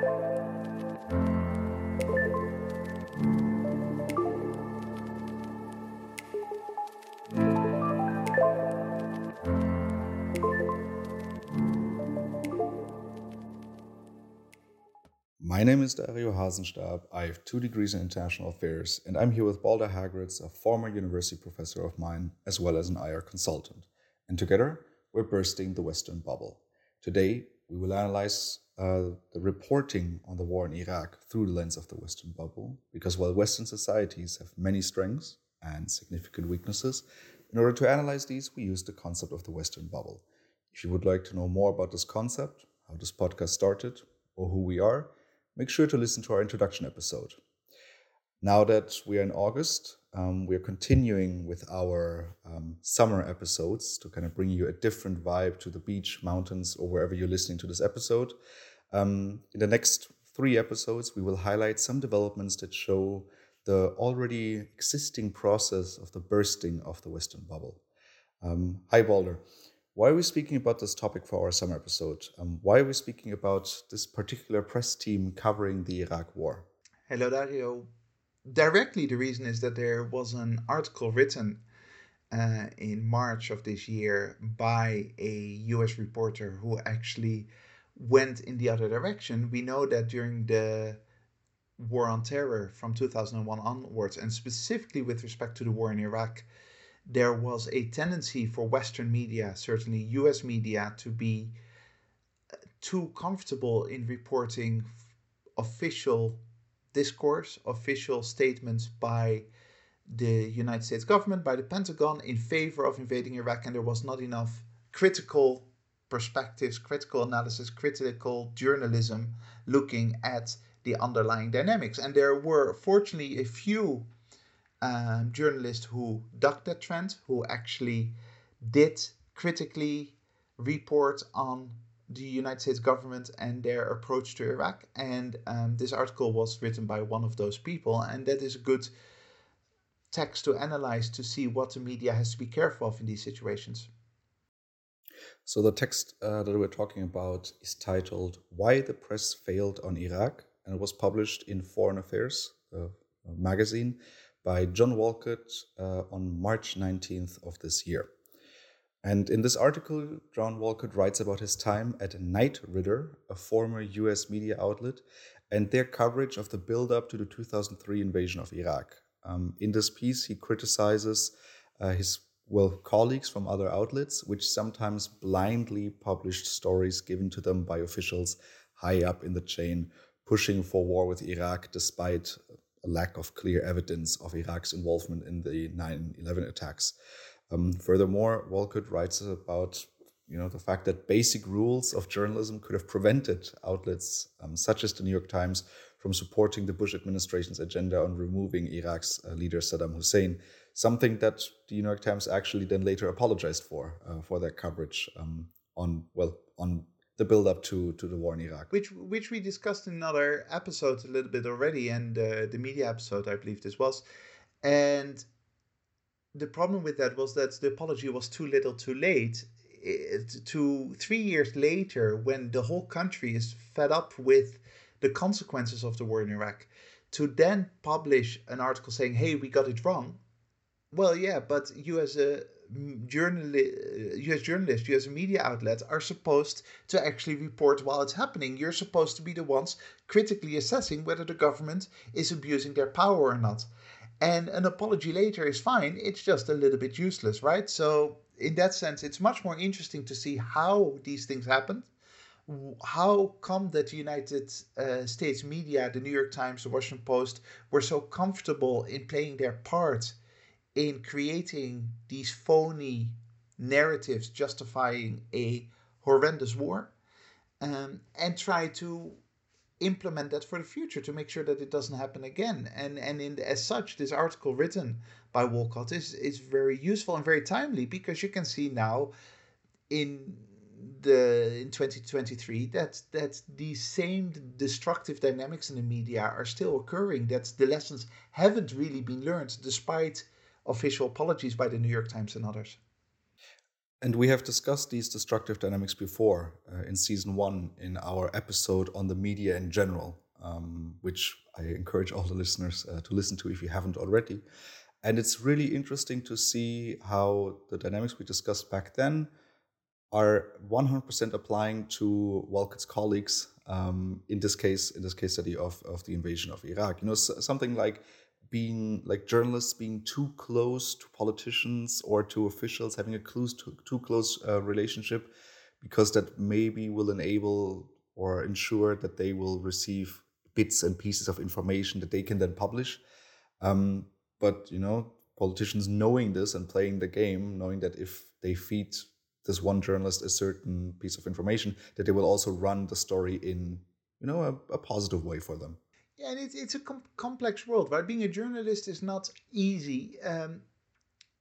My name is Dario Hasenstab. I have two degrees in international affairs, and I'm here with Balder Hageraats, a former university professor of mine, as well as an IR consultant. And together, we're bursting the Western bubble. Today, we will analyze uh, the reporting on the war in Iraq through the lens of the Western bubble, because while Western societies have many strengths and significant weaknesses, in order to analyze these, we use the concept of the Western bubble. If you would like to know more about this concept, how this podcast started, or who we are, make sure to listen to our introduction episode. Now that we are in August, um, we are continuing with our um, summer episodes to kind of bring you a different vibe to the beach, mountains, or wherever you're listening to this episode. Um, in the next three episodes, we will highlight some developments that show the already existing process of the bursting of the Western bubble. Um, hi, Balder. Why are we speaking about this topic for our summer episode? Um, why are we speaking about this particular press team covering the Iraq war? Hello, Dario. Directly, the reason is that there was an article written uh, in March of this year by a US reporter who actually went in the other direction. We know that during the war on terror from 2001 onwards, and specifically with respect to the war in Iraq, there was a tendency for Western media, certainly US media, to be uh, too comfortable in reporting official discourse, official statements by the United States government, by the Pentagon in favor of invading Iraq, and there was not enough critical perspectives, critical analysis, critical journalism looking at the underlying dynamics. And there were, fortunately, a few um, journalists who ducked that trend, who actually did critically report on the United States government and their approach to Iraq. And um, this article was written by one of those people, and that is a good text to analyze to see what the media has to be careful of in these situations. So, the text uh, that we're talking about is titled Why the Press Failed on Iraq, and it was published in Foreign Affairs, uh, magazine, by John Walcott uh, on March 19th of this year. And in this article, John Walcott writes about his time at Knight Ridder, a former US media outlet, and their coverage of the build up to the 2003 invasion of Iraq. Um, in this piece, he criticizes uh, his well colleagues from other outlets, which sometimes blindly published stories given to them by officials high up in the chain, pushing for war with Iraq despite a lack of clear evidence of Iraq's involvement in the 9/11 attacks. Um, furthermore, Walcott writes about you know the fact that basic rules of journalism could have prevented outlets um, such as the New York Times from supporting the Bush administration's agenda on removing Iraq's uh, leader Saddam Hussein, something that the New York Times actually then later apologized for uh, for their coverage um, on well on the build up to to the war in Iraq, which which we discussed in another episode a little bit already, and uh, the media episode I believe this was, and the problem with that was that the apology was too little, too late. It, to three years later, when the whole country is fed up with the consequences of the war in Iraq, to then publish an article saying, "Hey, we got it wrong." Well, yeah, but you as a uh, journalist, U.S. journalists, U.S. media outlets are supposed to actually report while it's happening. You're supposed to be the ones critically assessing whether the government is abusing their power or not. And an apology later is fine. It's just a little bit useless, right? So in that sense, it's much more interesting to see how these things happened. How come that the United uh, States media, the New York Times, the Washington Post, were so comfortable in playing their part in creating these phony narratives justifying a horrendous war um, and try to implement that for the future to make sure that it doesn't happen again. And and in as such, this article written by Walcott is is very useful and very timely because you can see now in the in 2023 that that these same destructive dynamics in the media are still occurring that the lessons haven't really been learned despite official apologies by the New York Times and others. And we have discussed these destructive dynamics before uh, in season one in our episode on the media in general, um, which I encourage all the listeners uh, to listen to if you haven't already. And it's really interesting to see how the dynamics we discussed back then are 100% applying to Walcott's colleagues um, in this case, in this case study of, of the invasion of Iraq. You know, something like being like journalists being too close to politicians or to officials, having a close too, too close uh, relationship, because that maybe will enable or ensure that they will receive bits and pieces of information that they can then publish. Um, but you know, politicians knowing this and playing the game, knowing that if they feed this one journalist a certain piece of information, that they will also run the story in you know a, a positive way for them. Yeah, and it's it's a com- complex world, right? Being a journalist is not easy. Um,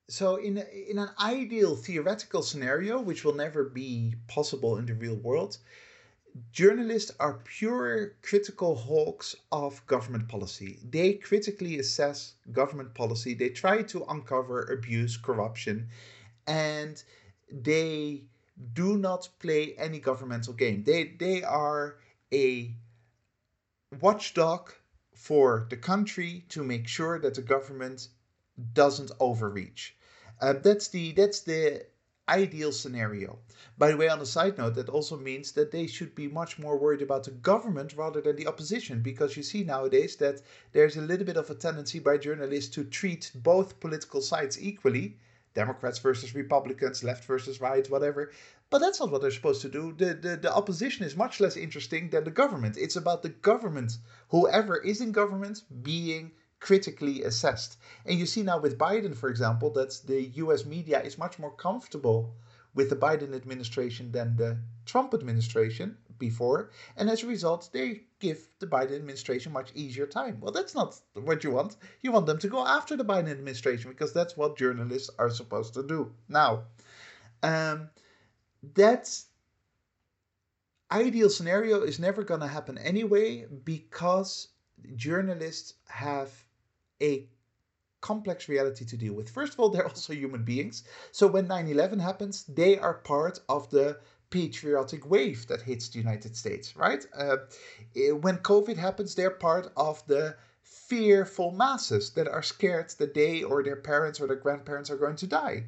so in a, in an ideal theoretical scenario, which will never be possible in the real world, journalists are pure critical hawks of government policy. They critically assess government policy. They try to uncover abuse, corruption, and they do not play any governmental game. They they are a watchdog for the country to make sure that the government doesn't overreach. Uh, that's the that's the ideal scenario. By the way, on a side note, that also means that they should be much more worried about the government rather than the opposition, because you see nowadays that there's a little bit of a tendency by journalists to treat both political sides equally Democrats versus Republicans, left versus right, whatever. But that's not what they're supposed to do. The, the, the opposition is much less interesting than the government. It's about the government, whoever is in government, being critically assessed. And you see now with Biden, for example, that the US media is much more comfortable with the Biden administration than the Trump administration before. And as a result, they give the Biden administration much easier time. Well, that's not what you want. You want them to go after the Biden administration because that's what journalists are supposed to do. Now, um, that ideal scenario is never going to happen anyway because journalists have a complex reality to deal with. First of all, they're also human beings. So when 9 11 happens, they are part of the patriotic wave that hits the United States, right? Uh, eh, when COVID happens, they're part of the fearful masses that are scared that they or their parents or their grandparents are going to die.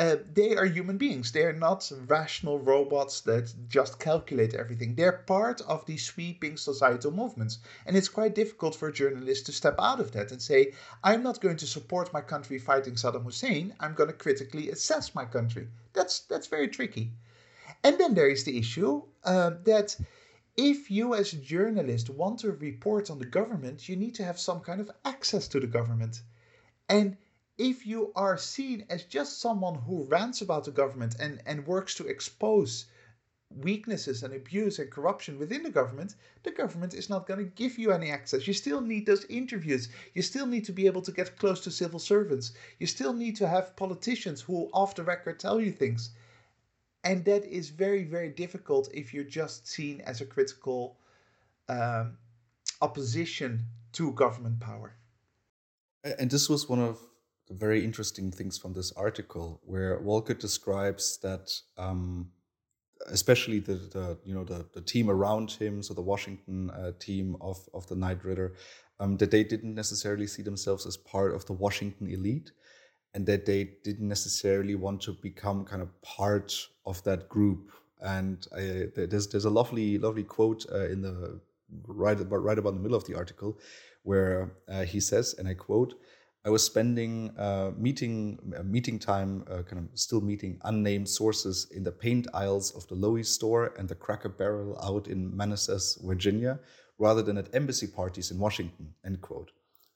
Uh, they are human beings. They are not rational robots that just calculate everything. They're part of these sweeping societal movements. And it's quite difficult for journalists to step out of that and say, I'm not going to support my country fighting Saddam Hussein. I'm going to critically assess my country. That's, that's very tricky. And then there is the issue uh, that if you, as a journalist, want to report on the government, you need to have some kind of access to the government. And if you are seen as just someone who rants about the government and, and works to expose weaknesses and abuse and corruption within the government, the government is not going to give you any access. You still need those interviews. You still need to be able to get close to civil servants. You still need to have politicians who, off the record, tell you things. And that is very, very difficult if you're just seen as a critical um, opposition to government power. And this was one of very interesting things from this article, where Walcott describes that, um, especially the, the you know the, the team around him, so the Washington uh, team of of the Knight Ridder, um, that they didn't necessarily see themselves as part of the Washington elite, and that they didn't necessarily want to become kind of part of that group. And I, there's there's a lovely lovely quote uh, in the right about right about the middle of the article where uh, he says, and I quote. I was spending uh, meeting uh, meeting time, uh, kind of still meeting unnamed sources in the paint aisles of the Lowe's store and the Cracker Barrel out in Manassas, Virginia, rather than at embassy parties in Washington. End quote.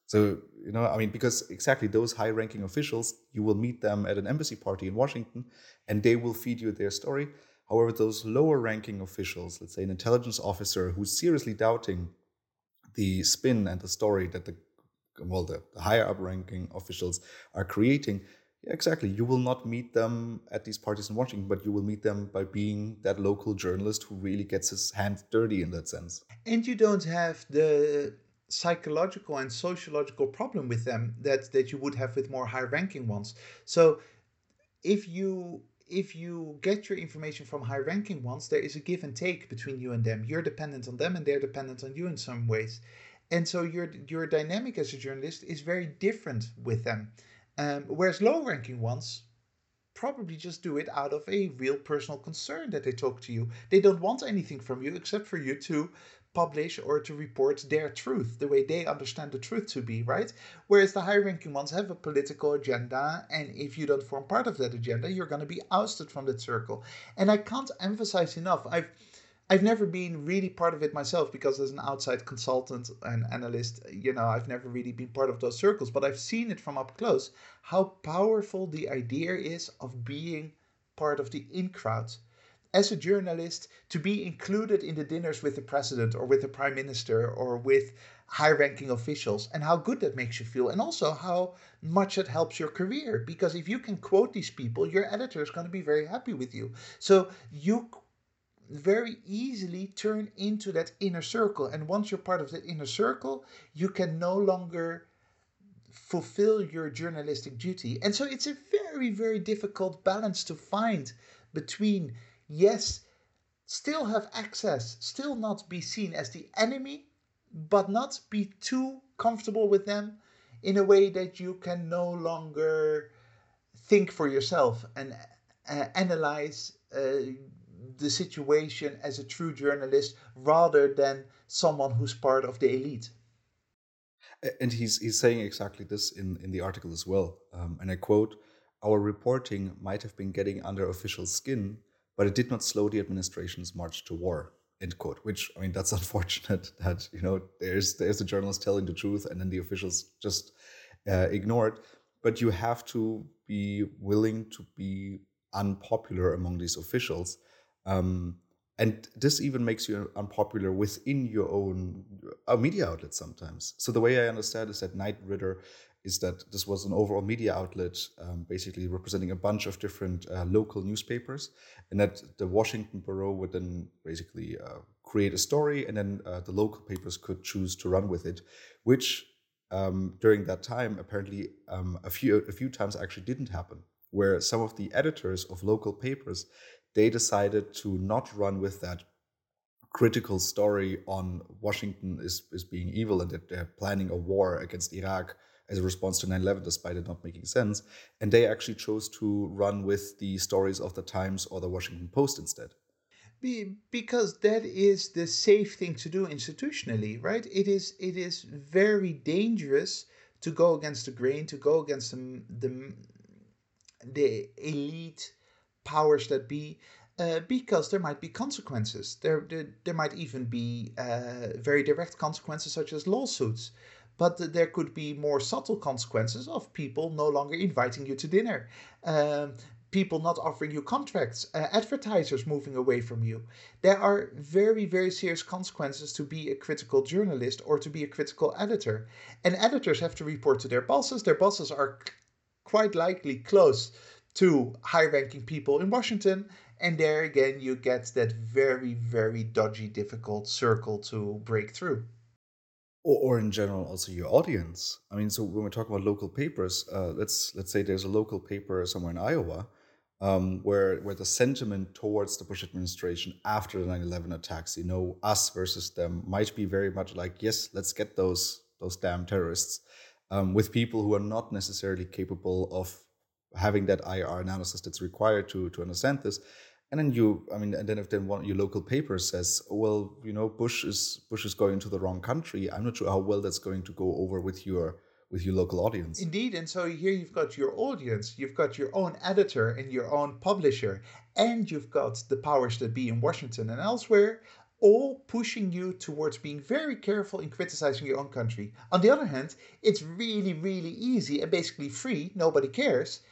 So, you know, I mean, because exactly those high ranking officials, you will meet them at an embassy party in Washington and they will feed you their story. However, those lower ranking officials, let's say an intelligence officer who's seriously doubting the spin and the story that the well, the, the higher up ranking officials are creating, yeah, exactly. You will not meet them at these parties in Washington, but you will meet them by being that local journalist who really gets his hands dirty in that sense. And you don't have the psychological and sociological problem with them that that you would have with more high ranking ones so if you if you get your information from high ranking ones, there is a give and take between you and them. You're dependent on them and they're dependent on you in some ways. And so your your dynamic as a journalist is very different with them. Um, whereas low ranking ones probably just do it out of a real personal concern that they talk to you. They don't want anything from you except for you to publish or to report their truth, the way they understand the truth to be, right? Whereas the high ranking ones have a political agenda, and if you don't form part of that agenda, you're going to be ousted from that circle. And I can't emphasize enough. I've I've never been really part of it myself because as an outside consultant and analyst, you know, I've never really been part of those circles, but I've seen it from up close how powerful the idea is of being part of the in crowd. As a journalist, to be included in the dinners with the president or with the prime minister or with high ranking officials and how good that makes you feel and also how much it helps your career because if you can quote these people your editor is going to be very happy with you so you very easily turn into that inner circle. And once you're part of that inner circle, you can no longer fulfill your journalistic duty. And so it's a very, very difficult balance to find between, yes, still have access, still not be seen as the enemy, but not be too comfortable with them in a way that you can no longer think for yourself and uh, analyze uh, the situation as a true journalist rather than someone who's part of the elite. And he's he's saying exactly this in in the article as well. Um, and I quote: "Our reporting might have been getting under official skin, but it did not slow the administration's march to war." End quote. Which I mean, that's unfortunate that you know there's there's the journalist telling the truth, and then the officials just uh, ignore it. But you have to be willing to be unpopular among these officials um, and this even makes you unpopular within your own uh, media outlet sometimes. So the way I understand is that Knight Ridder is that this was an overall media outlet, um, basically representing a bunch of different uh, local newspapers, and that the Washington bureau would then basically uh, create a story, and then uh, the local papers could choose to run with it, which um, during that time apparently um, a few a few times actually didn't happen, where some of the editors of local papers they decided to not run with that critical story on Washington is, is being evil and that they're planning a war against Iraq as a response to 9 11, despite it not making sense. And they actually chose to run with the stories of the Times or the Washington Post instead. Be, because that is the safe thing to do institutionally, right? It is it is very dangerous to go against the grain, to go against the, the, the elite powers that be uh, because there might be consequences. There, there, there might even be uh, very direct consequences, such as lawsuits. But there could be more subtle consequences of people no longer inviting you to dinner, um, people not offering you contracts, uh, advertisers moving away from you. There are very, very serious consequences to be a critical journalist or to be a critical editor. And editors have to report to their bosses. Their bosses are quite likely close to high ranking people in Washington. And there again, you get that very, very dodgy, difficult circle to break through. Or, or in general, also your audience. I mean, so when we talk about local papers, uh, let's let's say there's a local paper somewhere in Iowa um, where where the sentiment towards the Bush administration after the 9/11 attacks, you know, us versus them, might be very much like, yes, let's get those those damn terrorists, um, with people who are not necessarily capable of having that IR analysis that's required to to understand this. And then you, I mean, and then if then one your local paper says, well, you know, Bush is Bush is going to the wrong country. I'm not sure how well that's going to go over with your with your local audience. Indeed, and so here you've got your audience, you've got your own editor and your own publisher, and you've got the powers that be in Washington and elsewhere, all pushing you towards being very careful in criticizing your own country. On the other hand, it's really, really easy and basically free, nobody cares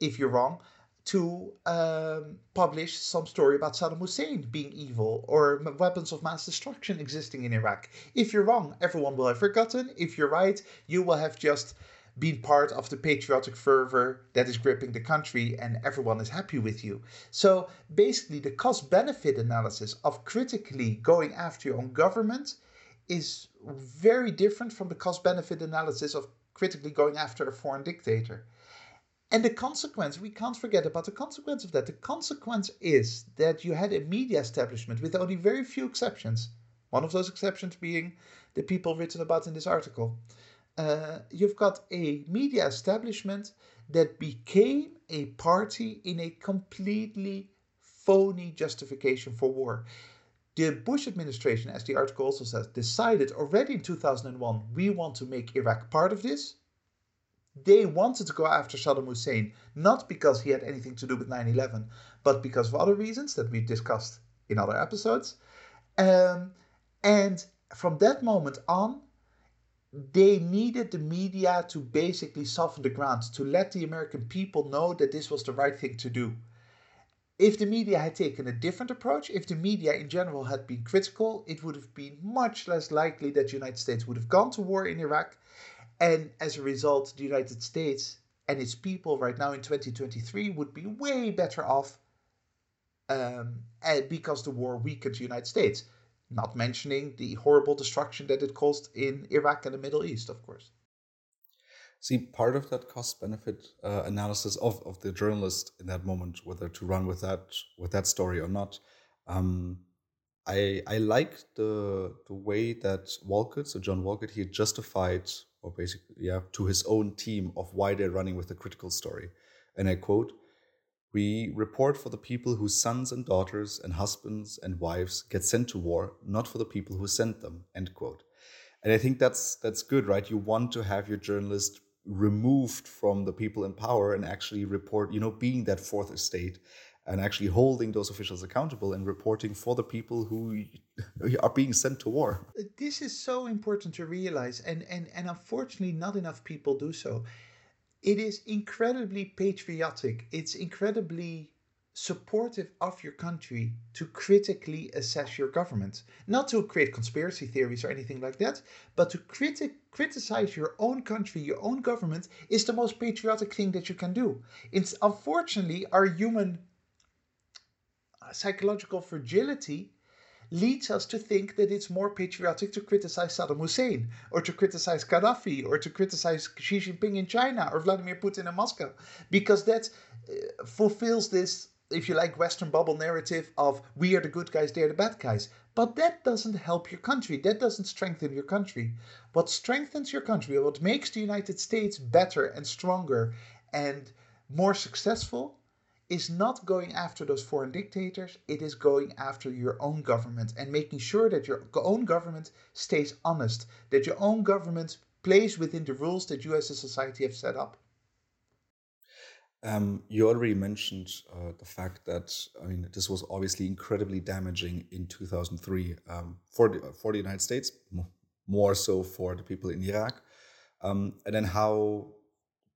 if you're wrong, to um, publish some story about Saddam Hussein being evil or weapons of mass destruction existing in Iraq. If you're wrong, everyone will have forgotten. If you're right, you will have just been part of the patriotic fervor that is gripping the country and everyone is happy with you. So basically, the cost benefit analysis of critically going after your own government is very different from the cost benefit analysis of critically going after a foreign dictator And the consequence, we can't forget about the consequence of that. The consequence is that you had a media establishment with only very few exceptions. One of those exceptions being the people written about in this article. Uh, you've got a media establishment that became a party in a completely phony justification for war. The Bush administration, as the article also says, decided already in 2001 we want to make Iraq part of this. They wanted to go after Saddam Hussein, not because he had anything to do with 9 11, but because of other reasons that we've discussed in other episodes. Um, and from that moment on, they needed the media to basically soften the ground, to let the American people know that this was the right thing to do. If the media had taken a different approach, if the media in general had been critical, it would have been much less likely that the United States would have gone to war in Iraq. And as a result, the United States and its people right now in 2023 would be way better off um, because the war weakened the United States. Not mentioning the horrible destruction that it caused in Iraq and the Middle East, of course. See, part of that cost benefit uh, analysis of, of the journalist in that moment, whether to run with that with that story or not, um, I I like the the way that Walcott, so John Walcott, he justified or basically yeah to his own team of why they're running with a critical story, and I quote. We report for the people whose sons and daughters and husbands and wives get sent to war, not for the people who sent them. End quote. And I think that's that's good, right? You want to have your journalist removed from the people in power and actually report, you know, being that fourth estate and actually holding those officials accountable and reporting for the people who are being sent to war. This is so important to realize, and, and, and unfortunately, not enough people do so. It is incredibly patriotic, it's incredibly supportive of your country to critically assess your government. Not to create conspiracy theories or anything like that, but to criti- criticize your own country, your own government, is the most patriotic thing that you can do. It's unfortunately our human psychological fragility leads us to think that it's more patriotic to criticize Saddam Hussein or to criticize Gaddafi or to criticize Xi Jinping in China or Vladimir Putin in Moscow because that uh, fulfills this if you like, Western bubble narrative of we are the good guys, they're the bad guys. But that doesn't help your country. That doesn't strengthen your country. What strengthens your country, what makes the United States better and stronger and more successful, is not going after those foreign dictators. It is going after your own government and making sure that your own government stays honest, that your own government plays within the rules that you as a society have set up. Um, you already mentioned uh, the fact that I mean this was obviously incredibly damaging in 2003 um, for the for the United States, more so for the people in Iraq, um, and then how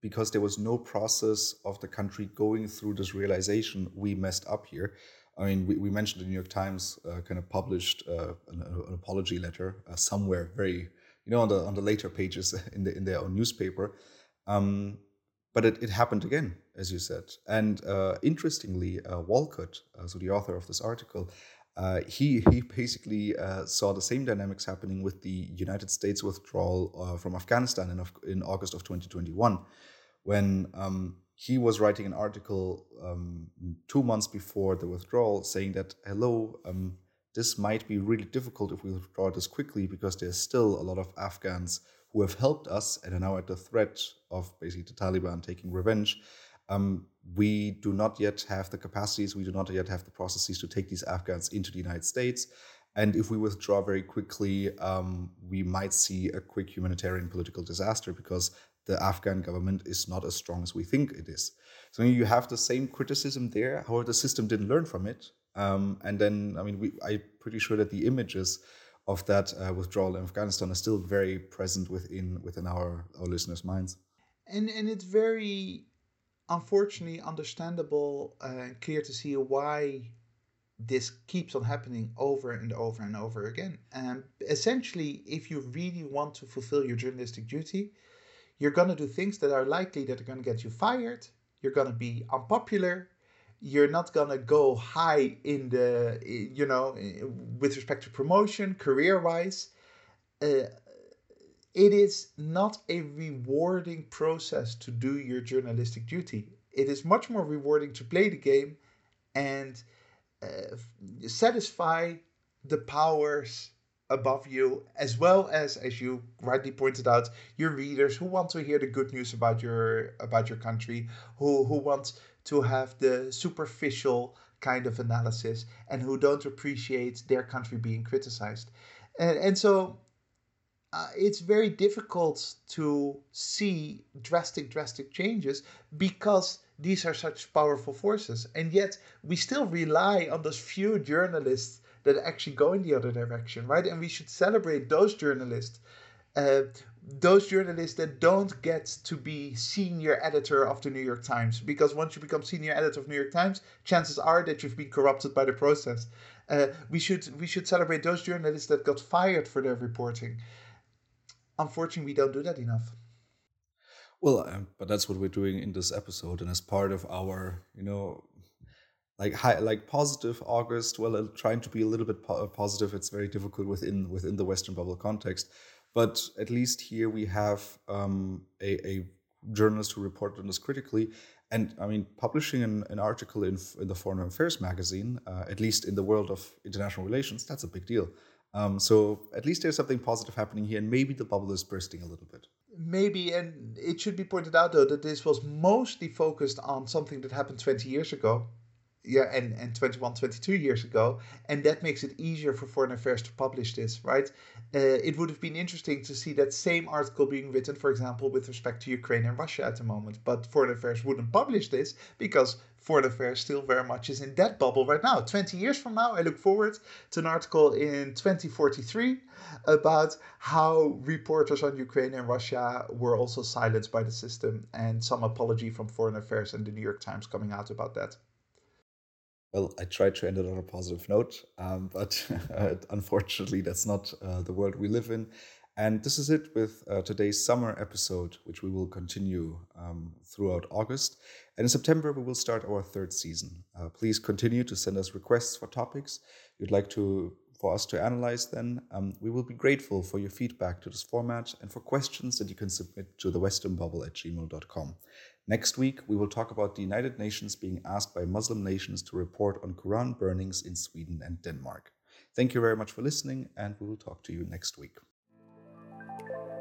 because there was no process of the country going through this realization we messed up here. I mean, we, we mentioned the New York Times uh, kind of published uh, an, an, apology letter uh, somewhere very you know on the on the later pages in the in their own newspaper. Um, but it, it happened again, as you said. And uh, interestingly, uh, Walcott, uh, so the author of this article, uh, he he basically uh, saw the same dynamics happening with the United States withdrawal uh, from Afghanistan in, in August of 2021, when um, he was writing an article um, two months before the withdrawal saying that hello. Um, this might be really difficult if we withdraw this quickly because there's still a lot of Afghans who have helped us and are now at the threat of basically the Taliban taking revenge, um, we do not yet have the capacities, we do not yet have the processes to take these Afghans into the United States. And if we withdraw very quickly, um, we might see a quick humanitarian political disaster because the Afghan government is not as strong as we think it is. So you have the same criticism there. However, the system didn't learn from it. Um, and then, I mean, we, I'm pretty sure that the images of that uh, withdrawal in Afghanistan are still very present within within our, our listeners' minds. And and it's very unfortunately understandable and clear to see why this keeps on happening over and over and over again. And essentially, if you really want to fulfill your journalistic duty, you're going to do things that are likely that are going to get you fired. You're going to be unpopular you're not gonna go high in the you know with respect to promotion career wise uh, it is not a rewarding process to do your journalistic duty. It is much more rewarding to play the game and uh, satisfy the powers above you, as well as, as you rightly pointed out, your readers who want to hear the good news about your about your country, who who want to have the superficial kind of analysis, and who don't appreciate their country being criticized, and and so. Uh, it's very difficult to see drastic, drastic changes because these are such powerful forces. And yet, we still rely on those few journalists that actually go in the other direction, right? And we should celebrate those journalists. Uh, those journalists that don't get to be senior editor of the New York Times, because once you become senior editor of New York Times, chances are that you've been corrupted by the process. Uh, we should we should celebrate those journalists that got fired for their reporting. Unfortunately, we don't do that enough. Well, um, but that's what we're doing in this episode, and as part of our, you know, like high, like positive August. Well, uh, trying to be a little bit po- uh, positive. It's very difficult within within the Western bubble context, but at least here we have um, a, a journalist who reported on this critically. And I mean, publishing an, an article in, in the Foreign Affairs magazine, uh, at least in the world of international relations, that's a big deal. Um, so at least there's something positive happening here, and maybe the bubble is bursting a little bit. Maybe, and it should be pointed out though that this was mostly focused on something that happened 20 years ago yeah and, and 21 22 years ago and that makes it easier for foreign affairs to publish this right uh, it would have been interesting to see that same article being written for example with respect to ukraine and russia at the moment but foreign affairs wouldn't publish this because foreign affairs still very much is in that bubble right now 20 years from now i look forward to an article in 2043 about how reporters on ukraine and russia were also silenced by the system and some apology from foreign affairs and the new york times coming out about that well, I tried to end it on a positive note, um, but unfortunately, that's not uh, the world we live in. And this is it with uh, today's summer episode, which we will continue um, throughout August. And in September, we will start our third season. Uh, please continue to send us requests for topics you'd like to for us to analyze then. Um, we will be grateful for your feedback to this format and for questions that you can submit to the westernbubble at gmail.com. Next week, we will talk about the United Nations being asked by Muslim nations to report on Quran burnings in Sweden and Denmark. Thank you very much for listening, and we will talk to you next week. Thank you.